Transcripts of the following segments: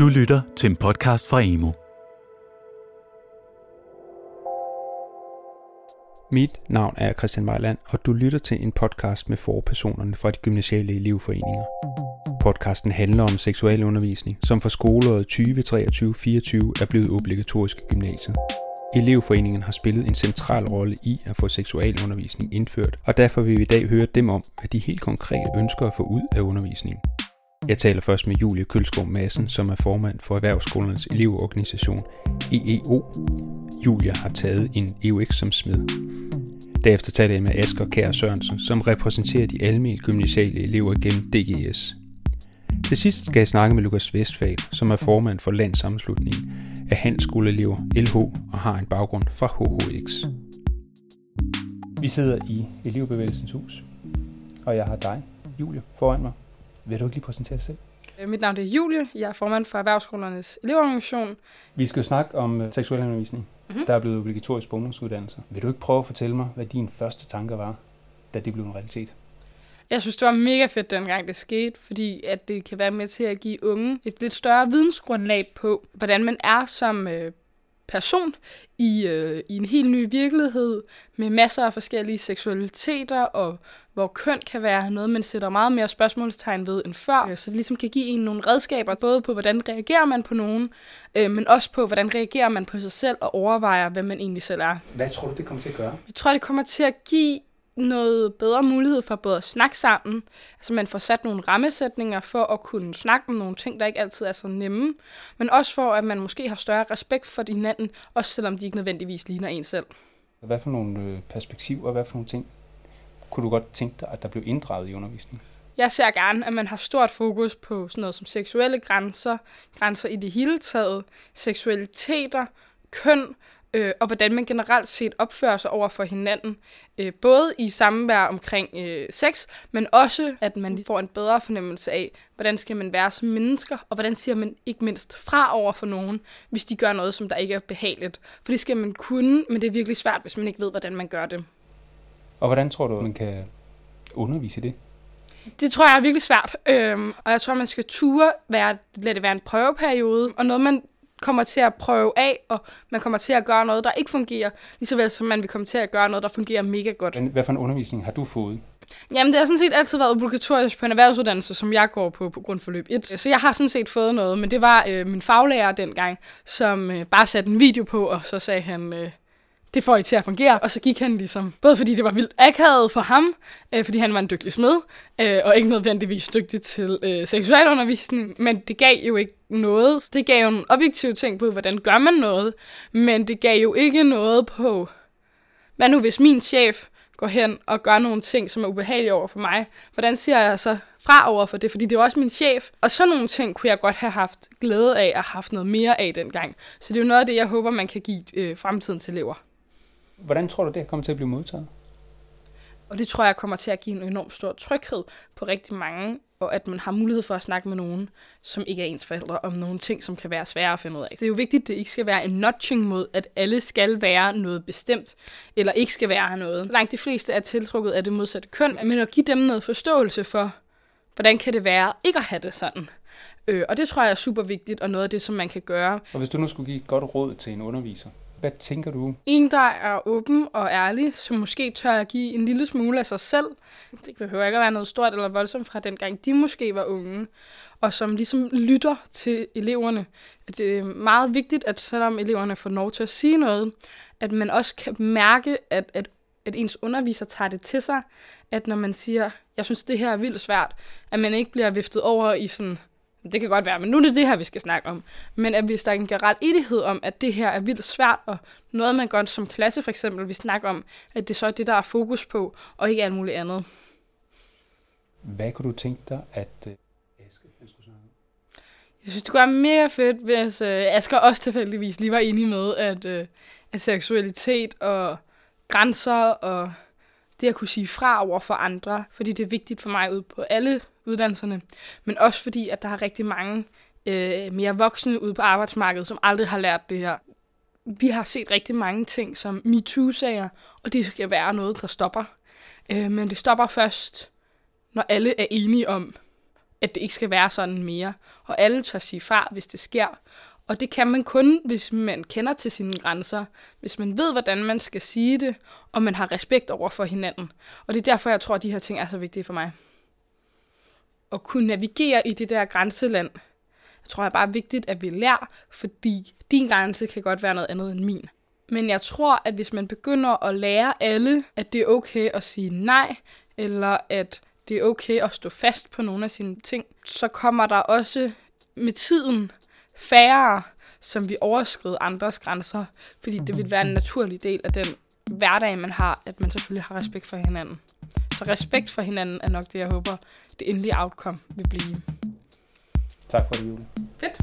Du lytter til en podcast fra Emo. Mit navn er Christian Vejland, og du lytter til en podcast med forpersonerne fra de gymnasiale elevforeninger. Podcasten handler om seksualundervisning, som for skoleåret 2023-24 er blevet obligatorisk i gymnasiet. Elevforeningen har spillet en central rolle i at få seksualundervisning indført, og derfor vil vi i dag høre dem om, hvad de helt konkret ønsker at få ud af undervisningen. Jeg taler først med Julie Kølskov Madsen, som er formand for Erhvervsskolernes elevorganisation EEO. Julia har taget en EUX som smed. Derefter taler jeg med Asger Kær Sørensen, som repræsenterer de almindelige gymnasiale elever gennem DGS. Til sidst skal jeg snakke med Lukas Vestfald, som er formand for Landssammenslutningen af handelsskoleelever LH og har en baggrund fra HHX. Vi sidder i Elevbevægelsens hus, og jeg har dig, Julie, foran mig. Vil du ikke lige præsentere dig selv? Øh, Mit navn er Julie. Jeg er formand for Erhvervsskolernes elevorganisation. Vi skal snakke om uh, seksuel undervisning, Mhm. mm-hmm. der er blevet obligatorisk på ungdomsuddannelser. Vil du ikke prøve at fortælle mig, hvad dine første tanker var, da det blev en realitet? Jeg synes, det var mega fedt, dengang det skete, fordi at det kan være med til at give unge et lidt større vidensgrundlag på, hvordan man er som øh, person i, øh, i en helt ny virkelighed med masser af forskellige seksualiteter, og hvor køn kan være noget, man sætter meget mere spørgsmålstegn ved end før. Øh, Så det ligesom kan give en nogle redskaber, både på, hvordan reagerer man på nogen, øh, men også på, hvordan reagerer man på sig selv og overvejer, hvad man egentlig selv er. Hvad tror du, det kommer til at gøre? Jeg tror, det kommer til at give noget bedre mulighed for både at snakke sammen, altså man får sat nogle rammesætninger for at kunne snakke om nogle ting, der ikke altid er så nemme, men også for, at man måske har større respekt for hinanden, også selvom de ikke nødvendigvis ligner en selv. Hvad for nogle øh, perspektiver, hvad for nogle ting kunne du godt tænke dig, at der blev inddraget i undervisningen? Jeg ser gerne, at man har stort fokus på sådan noget som seksuelle grænser, grænser i det hele taget, seksualiteter, køn, øh, og hvordan man generelt set opfører sig over for hinanden. Øh, både i samvær omkring øh, sex, men også at man får en bedre fornemmelse af, hvordan skal man være som mennesker, og hvordan siger man ikke mindst fra over for nogen, hvis de gør noget, som der ikke er behageligt. For det skal man kunne, men det er virkelig svært, hvis man ikke ved, hvordan man gør det. Og hvordan tror du, man kan undervise det? Det tror jeg er virkelig svært, øhm, og jeg tror, man skal ture være, lade det være en prøveperiode, og noget, man kommer til at prøve af, og man kommer til at gøre noget, der ikke fungerer, lige så vel som man vil komme til at gøre noget, der fungerer mega godt. Men Hvad for en undervisning har du fået? Jamen, det har sådan set altid været obligatorisk på en erhvervsuddannelse, som jeg går på på grundforløb 1. Så jeg har sådan set fået noget, men det var øh, min faglærer dengang, som øh, bare satte en video på, og så sagde han, øh, det får I til at fungere. Og så gik han ligesom, både fordi det var vildt akavet for ham, øh, fordi han var en dygtig smed, øh, og ikke nødvendigvis dygtig til øh, seksualundervisning, men det gav jo ikke noget. Det gav jo en objektiv ting på, hvordan gør man noget, men det gav jo ikke noget på, hvad nu hvis min chef går hen og gør nogle ting, som er ubehagelige over for mig, hvordan siger jeg så fra over for det, fordi det er også min chef. Og sådan nogle ting kunne jeg godt have haft glæde af at have haft noget mere af dengang. Så det er jo noget af det, jeg håber, man kan give øh, fremtidens elever. Hvordan tror du, det kommer til at blive modtaget? Og det tror jeg kommer til at give en enorm stor tryghed på rigtig mange, og at man har mulighed for at snakke med nogen, som ikke er ens forældre, om nogle ting, som kan være svære at finde ud af. Det er jo vigtigt, at det ikke skal være en notching mod, at alle skal være noget bestemt, eller ikke skal være noget. Langt de fleste er tiltrukket af det modsatte køn, men at give dem noget forståelse for, hvordan kan det være ikke at have det sådan. Øh, og det tror jeg er super vigtigt, og noget af det, som man kan gøre. Og hvis du nu skulle give et godt råd til en underviser, hvad tænker du? En, der er åben og ærlig, som måske tør at give en lille smule af sig selv. Det behøver ikke at være noget stort eller voldsomt fra dengang de måske var unge. Og som ligesom lytter til eleverne. At det er meget vigtigt, at selvom eleverne får lov til at sige noget, at man også kan mærke, at, at, at ens underviser tager det til sig. At når man siger, jeg synes, det her er vildt svært, at man ikke bliver viftet over i sådan, det kan godt være, men nu er det det her, vi skal snakke om. Men at hvis der er en generel enighed om, at det her er vildt svært, og noget, man godt som klasse for eksempel vil snakke om, at det så er det, der er fokus på, og ikke alt muligt andet. Hvad kunne du tænke dig, at øh, Aske skulle snakke om? Jeg synes, det kunne være mega fedt, hvis øh, Asger også tilfældigvis lige var enig med, at, øh, at seksualitet og grænser og det at kunne sige fra over for andre, fordi det er vigtigt for mig ud på alle uddannelserne, men også fordi, at der er rigtig mange øh, mere voksne ude på arbejdsmarkedet, som aldrig har lært det her. Vi har set rigtig mange ting som MeToo-sager, og det skal være noget, der stopper. Øh, men det stopper først, når alle er enige om, at det ikke skal være sådan mere. Og alle tør sige fra, hvis det sker. Og det kan man kun, hvis man kender til sine grænser, hvis man ved, hvordan man skal sige det, og man har respekt over for hinanden. Og det er derfor, jeg tror, at de her ting er så vigtige for mig. At kunne navigere i det der grænseland, jeg tror jeg bare er vigtigt, at vi lærer, fordi din grænse kan godt være noget andet end min. Men jeg tror, at hvis man begynder at lære alle, at det er okay at sige nej, eller at det er okay at stå fast på nogle af sine ting, så kommer der også med tiden færre, som vi overskrider andres grænser, fordi det vil være en naturlig del af den hverdag, man har, at man selvfølgelig har respekt for hinanden. Så respekt for hinanden er nok det, jeg håber, det endelige outcome vil blive. Tak for det, Julie. Fedt.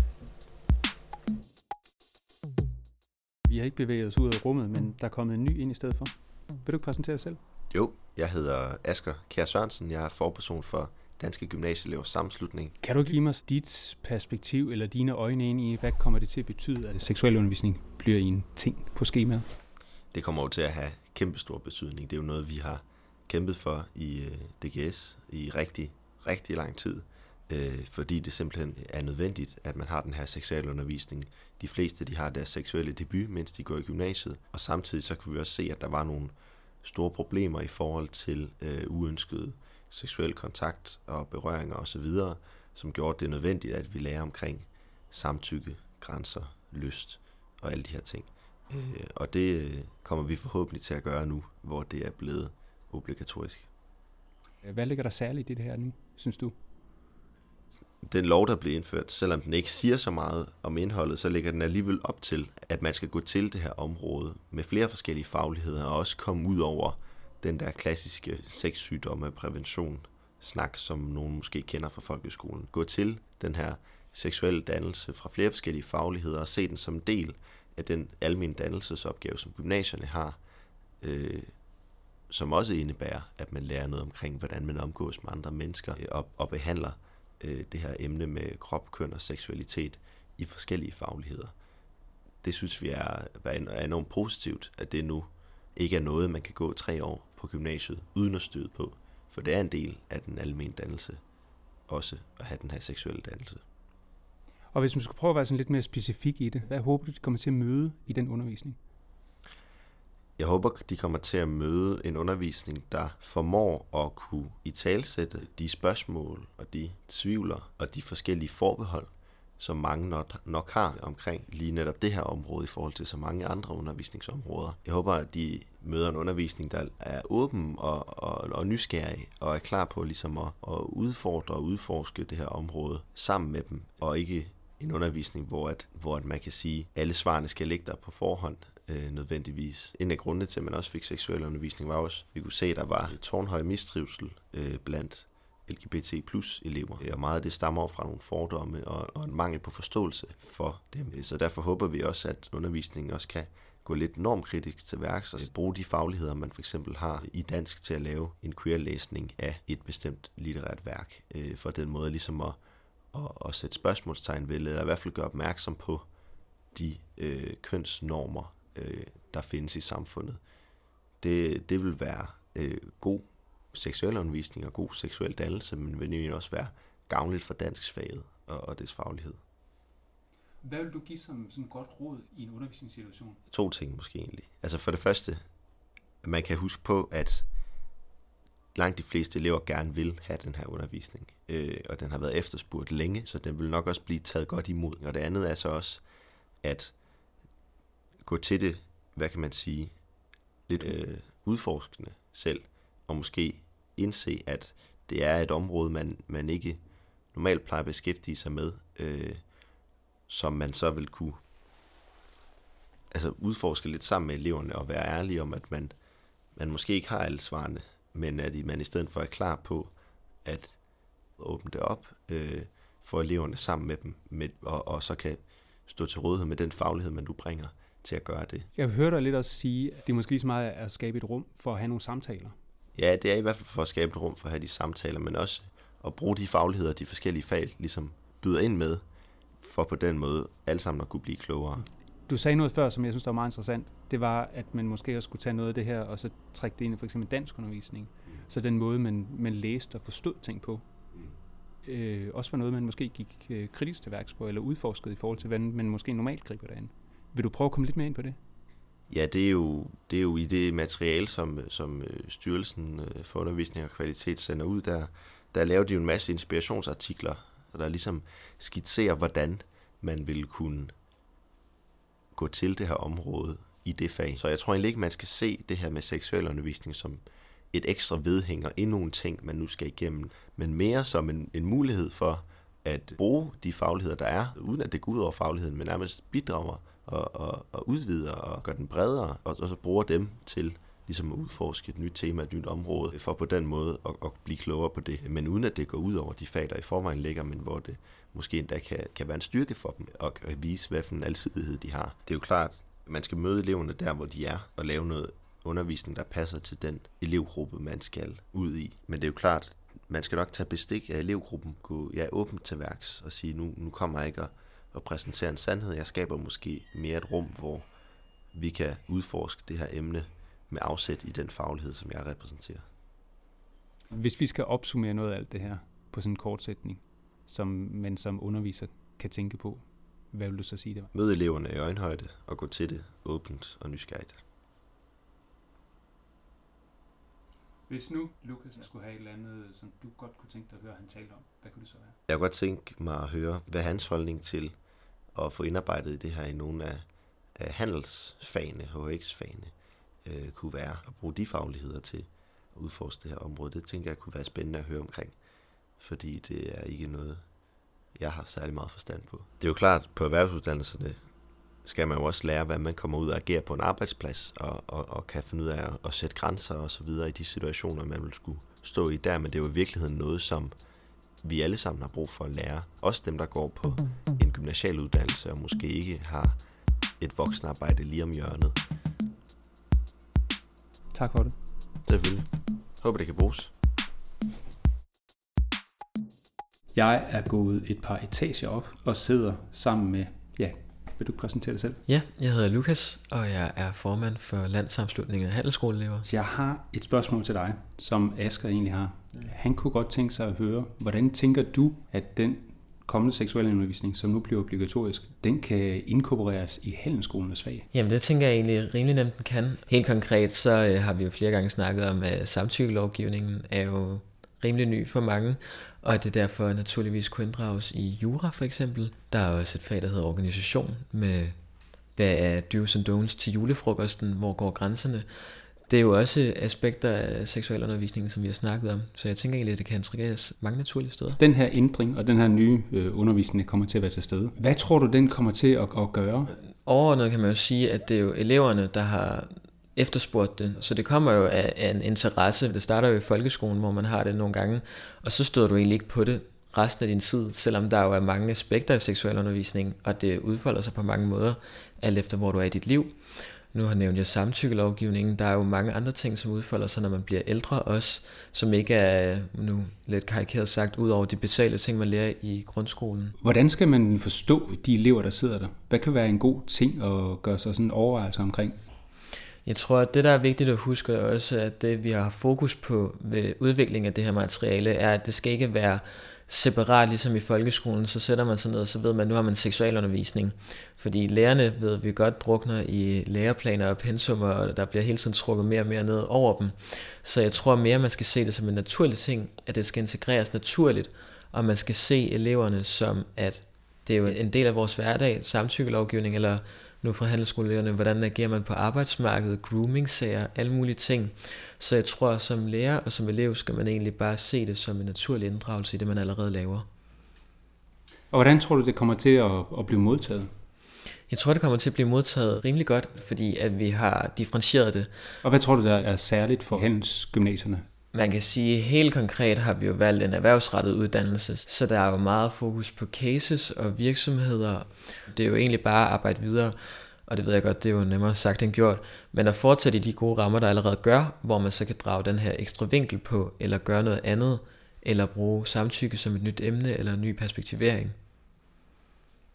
Vi har ikke bevæget os ud af rummet, men der er kommet en ny ind i stedet for. Vil du ikke præsentere dig selv? Jo, jeg hedder Asger Kjær Sørensen. Jeg er forperson for Danske Gymnasieelevers Sammenslutning. Kan du give mig dit perspektiv eller dine øjne ind i, hvad kommer det til at betyde, at seksuel undervisning bliver en ting på skemaet? Det kommer jo til at have kæmpestor betydning. Det er jo noget, vi har kæmpet for i øh, DGS i rigtig, rigtig lang tid, øh, fordi det simpelthen er nødvendigt, at man har den her seksualundervisning. De fleste de har deres seksuelle debut, mens de går i gymnasiet, og samtidig så kan vi også se, at der var nogle store problemer i forhold til øh, uønsket seksuel kontakt og berøringer osv., som gjorde det nødvendigt, at vi lærer omkring samtykke, grænser, lyst og alle de her ting. Øh, og det øh, kommer vi forhåbentlig til at gøre nu, hvor det er blevet obligatorisk. Hvad ligger der særligt i det her nu, synes du? Den lov, der blev indført, selvom den ikke siger så meget om indholdet, så ligger den alligevel op til, at man skal gå til det her område med flere forskellige fagligheder, og også komme ud over den der klassiske sexsygdomme prævention snak, som nogen måske kender fra folkeskolen. Gå til den her seksuelle dannelse fra flere forskellige fagligheder og se den som en del af den almindelige dannelsesopgave, som gymnasierne har, øh, som også indebærer, at man lærer noget omkring, hvordan man omgås med andre mennesker øh, og, og behandler øh, det her emne med krop, køn og seksualitet i forskellige fagligheder. Det synes vi er, er enormt positivt, at det nu ikke er noget, man kan gå tre år på gymnasiet uden at støde på. For det er en del af den almindelige dannelse, også at have den her seksuelle dannelse. Og hvis man skulle prøve at være sådan lidt mere specifik i det, hvad håber du, de kommer til at møde i den undervisning? Jeg håber, de kommer til at møde en undervisning, der formår at kunne i talsætte de spørgsmål og de tvivler og de forskellige forbehold, som mange nok, nok har omkring lige netop det her område i forhold til så mange andre undervisningsområder. Jeg håber, at de møder en undervisning, der er åben og, og, og nysgerrig og er klar på ligesom at, at udfordre og udforske det her område sammen med dem, og ikke en undervisning, hvor, at, hvor at man kan sige, at alle svarene skal ligge der på forhånd øh, nødvendigvis. En af grundene til, at man også fik seksuel undervisning, var også, at vi kunne se, at der var tårnhøj mistrivsel øh, blandt LGBT plus elever. Og meget af det stammer fra nogle fordomme og, og en mangel på forståelse for dem. Så derfor håber vi også, at undervisningen også kan gå lidt normkritisk til værks og bruge de fagligheder, man for eksempel har i dansk til at lave en queer-læsning af et bestemt litterært værk. Øh, for den måde ligesom at, at, at sætte spørgsmålstegn ved, eller i hvert fald gøre opmærksom på de øh, kønsnormer, øh, der findes i samfundet. Det, det vil være øh, god seksuel undervisning og god seksuel dannelse, men vil også være gavnligt for danskfaget og, og dets faglighed. Hvad vil du give som sådan godt råd i en undervisningssituation? To ting måske egentlig. Altså for det første, man kan huske på, at langt de fleste elever gerne vil have den her undervisning, øh, og den har været efterspurgt længe, så den vil nok også blive taget godt imod. Og det andet er så også, at gå til det, hvad kan man sige, lidt øh, udforskende selv, og måske indse, at det er et område, man, man ikke normalt plejer at beskæftige sig med, øh, som man så vil kunne altså udforske lidt sammen med eleverne og være ærlig om, at man, man måske ikke har alle svarene, men at man i stedet for er klar på at åbne det op øh, for eleverne sammen med dem, med, og, og så kan stå til rådighed med den faglighed, man du bringer til at gøre det. Jeg hører dig lidt også sige, at det er måske lige så meget at skabe et rum for at have nogle samtaler. Ja, det er i hvert fald for at skabe et rum for at have de samtaler, men også at bruge de fagligheder, de forskellige fag ligesom byder ind med, for på den måde alle sammen at kunne blive klogere. Du sagde noget før, som jeg synes var meget interessant. Det var, at man måske også skulle tage noget af det her, og så trække det ind i for eksempel dansk undervisning. Så den måde, man, man læste og forstod ting på. øh, også var noget, man måske gik øh, kritisk til værks på, eller udforskede i forhold til, hvordan man måske normalt griber det an. Vil du prøve at komme lidt mere ind på det? Ja, det er jo, det er jo i det materiale, som, som øh, Styrelsen øh, for Undervisning og Kvalitet sender ud, der, der laver de jo en masse inspirationsartikler, der ligesom skitserer, hvordan man vil kunne gå til det her område i det fag. Så jeg tror egentlig ikke, man skal se det her med seksuel undervisning som et ekstra vedhænger, endnu en ting, man nu skal igennem, men mere som en, en mulighed for at bruge de fagligheder, der er, uden at det går ud over fagligheden, men nærmest bidrager og, og, og udvider og gør den bredere, og, og så bruger dem til ligesom at udforske et nyt tema, et nyt område, for på den måde at, at blive klogere på det, men uden at det går ud over de fag, der i forvejen ligger, men hvor det måske endda kan, kan være en styrke for dem, og kan vise, hvad for en alsidighed de har. Det er jo klart, at man skal møde eleverne der, hvor de er, og lave noget undervisning, der passer til den elevgruppe, man skal ud i. Men det er jo klart, man skal nok tage bestik af elevgruppen, gå ja, åbent til værks og sige, nu, nu kommer jeg ikke og at præsentere en sandhed. Jeg skaber måske mere et rum, hvor vi kan udforske det her emne med afsæt i den faglighed, som jeg repræsenterer. Hvis vi skal opsummere noget af alt det her på sådan en kort sætning, som man som underviser kan tænke på, hvad vil du så sige det var? Mød eleverne i øjenhøjde og gå til det åbent og nysgerrigt. Hvis nu Lukas skulle have et eller andet, som du godt kunne tænke dig at høre, han talte om, hvad kunne det så være? Jeg kunne godt tænke mig at høre, hvad hans holdning til at få indarbejdet i det her i nogle af, af handelsfagene, HX-fagene, øh, kunne være at bruge de fagligheder til at udforske det her område. Det tænker jeg kunne være spændende at høre omkring, fordi det er ikke noget, jeg har særlig meget forstand på. Det er jo klart, på erhvervsuddannelserne skal man jo også lære, hvad man kommer ud og agerer på en arbejdsplads, og, og, og kan finde ud af at, at sætte grænser og så videre i de situationer, man vil skulle stå i der, men det er jo i virkeligheden noget, som vi alle sammen har brug for at lære. Også dem, der går på en gymnasial uddannelse og måske ikke har et voksenarbejde lige om hjørnet. Tak for det. Selvfølgelig. Håber, det kan bruges. Jeg er gået et par etager op og sidder sammen med, ja, vil du præsentere dig selv? Ja, jeg hedder Lukas, og jeg er formand for Landssamslutningen af Handelsskoleelever. Jeg har et spørgsmål til dig, som Asger egentlig har. Han kunne godt tænke sig at høre, hvordan tænker du, at den kommende seksuelle undervisning, som nu bliver obligatorisk, den kan inkorporeres i handelsskolenes fag? Jamen det tænker jeg egentlig rimelig nemt, den kan. Helt konkret, så øh, har vi jo flere gange snakket om, at samtykkelovgivningen er jo rimelig ny for mange, og at det derfor naturligvis kunne inddrages i jura for eksempel. Der er også et fag, der hedder organisation med hvad er do's and don'ts til julefrokosten, hvor går grænserne. Det er jo også aspekter af seksualundervisningen, som vi har snakket om, så jeg tænker egentlig, at det kan integreres mange naturlige steder. Den her ændring og den her nye øh, undervisning der kommer til at være til stede. Hvad tror du, den kommer til at, at gøre? Overordnet kan man jo sige, at det er jo eleverne, der har efterspurgt det. Så det kommer jo af, af en interesse. Det starter jo i folkeskolen, hvor man har det nogle gange, og så støder du egentlig ikke på det resten af din tid, selvom der jo er mange aspekter af seksualundervisning, og det udfolder sig på mange måder, alt efter hvor du er i dit liv. Nu har jeg nævnt jeg samtykkelovgivningen. Der er jo mange andre ting, som udfolder sig, når man bliver ældre også, som ikke er, nu lidt karikeret sagt, ud over de basale ting, man lærer i grundskolen. Hvordan skal man forstå de elever, der sidder der? Hvad kan være en god ting at gøre sig sådan en overvejelse omkring? Jeg tror, at det, der er vigtigt at huske er også, at det, vi har fokus på ved udvikling af det her materiale, er, at det skal ikke være separat, ligesom i folkeskolen, så sætter man sig ned, og så ved man, at nu har man seksualundervisning. Fordi lærerne, ved vi godt, drukner i læreplaner og pensummer, og der bliver hele tiden trukket mere og mere ned over dem. Så jeg tror mere, man skal se det som en naturlig ting, at det skal integreres naturligt, og man skal se eleverne som, at det er jo en del af vores hverdag, samtykkelovgivning, eller nu fra handelsskolelærerne, hvordan agerer man på arbejdsmarkedet, grooming-sager, alle mulige ting. Så jeg tror, som lærer og som elev skal man egentlig bare se det som en naturlig inddragelse i det, man allerede laver. Og hvordan tror du, det kommer til at, at blive modtaget? Jeg tror, det kommer til at blive modtaget rimelig godt, fordi at vi har differentieret det. Og hvad tror du, der er særligt for handelsgymnasierne? Man kan sige, helt konkret har vi jo valgt en erhvervsrettet uddannelse, så der er jo meget fokus på cases og virksomheder. Det er jo egentlig bare at arbejde videre, og det ved jeg godt, det er jo nemmere sagt end gjort, men at fortsætte i de gode rammer, der allerede gør, hvor man så kan drage den her ekstra vinkel på, eller gøre noget andet, eller bruge samtykke som et nyt emne, eller en ny perspektivering.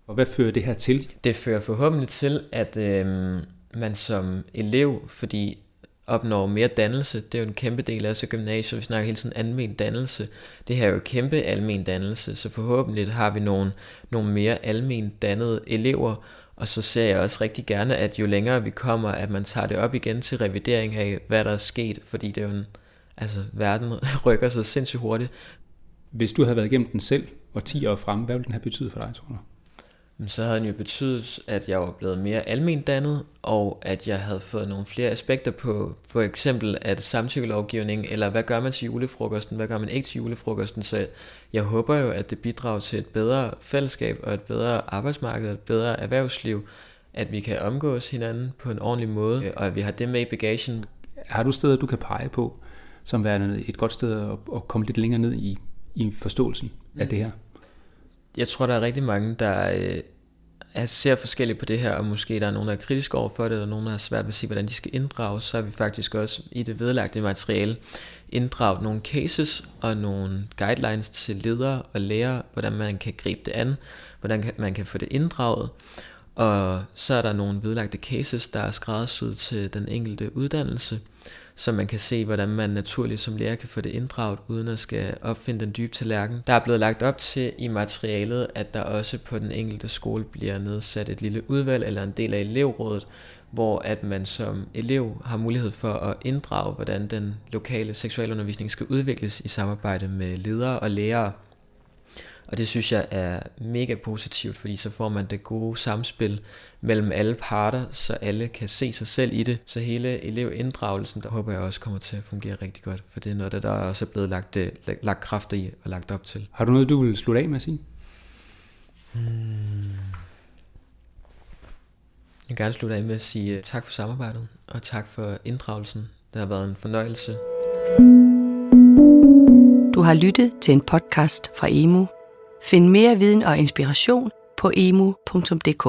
Og hvad fører det her til? Det fører forhåbentlig til, at øh, man som elev, fordi opnår mere dannelse. Det er jo en kæmpe del af så gymnasiet. Vi snakker hele tiden almen dannelse. Det her er jo kæmpe almen dannelse, så forhåbentlig har vi nogle, nogle mere almen dannede elever, og så ser jeg også rigtig gerne, at jo længere vi kommer, at man tager det op igen til revidering af, hvad der er sket, fordi det er jo en, altså, verden rykker sig sindssygt hurtigt. Hvis du havde været igennem den selv, og 10 år frem, hvad ville den have betydet for dig, tror du? Så havde den jo betydet, at jeg var blevet mere almen dannet, og at jeg havde fået nogle flere aspekter på, for eksempel at samtykkelovgivning, eller hvad gør man til julefrokosten, hvad gør man ikke til julefrokosten, så jeg håber jo, at det bidrager til et bedre fællesskab, og et bedre arbejdsmarked, og et bedre erhvervsliv, at vi kan omgås hinanden på en ordentlig måde, og at vi har det med i bagagen. Har du steder, du kan pege på, som værende et godt sted at, at komme lidt længere ned i, i forståelsen af mm. det her? Jeg tror, der er rigtig mange, der øh, er, ser forskelligt på det her, og måske der er nogen, der er kritiske over for det, eller nogen, der har svært ved at se, hvordan de skal inddrages, så har vi faktisk også i det vedlagte materiale inddraget nogle cases og nogle guidelines til ledere og lærere, hvordan man kan gribe det an, hvordan man kan få det inddraget. Og så er der nogle vedlagte cases, der er skræddersyet til den enkelte uddannelse, så man kan se, hvordan man naturligt som lærer kan få det inddraget, uden at skal opfinde den dybe tallerken. Der er blevet lagt op til i materialet, at der også på den enkelte skole bliver nedsat et lille udvalg eller en del af elevrådet, hvor at man som elev har mulighed for at inddrage, hvordan den lokale seksualundervisning skal udvikles i samarbejde med ledere og lærere. Og det synes jeg er mega positivt, fordi så får man det gode samspil mellem alle parter, så alle kan se sig selv i det. Så hele elevinddragelsen, der håber jeg også kommer til at fungere rigtig godt, for det er noget, der, der også er blevet lagt, øh, lagt kræfter i og lagt op til. Har du noget, du vil slutte af med at sige? Hmm. Jeg vil gerne slutte af med at sige øh, tak for samarbejdet, og tak for inddragelsen. Det har været en fornøjelse. Du har lyttet til en podcast fra Emu. Find mere viden og inspiration på emu.dk.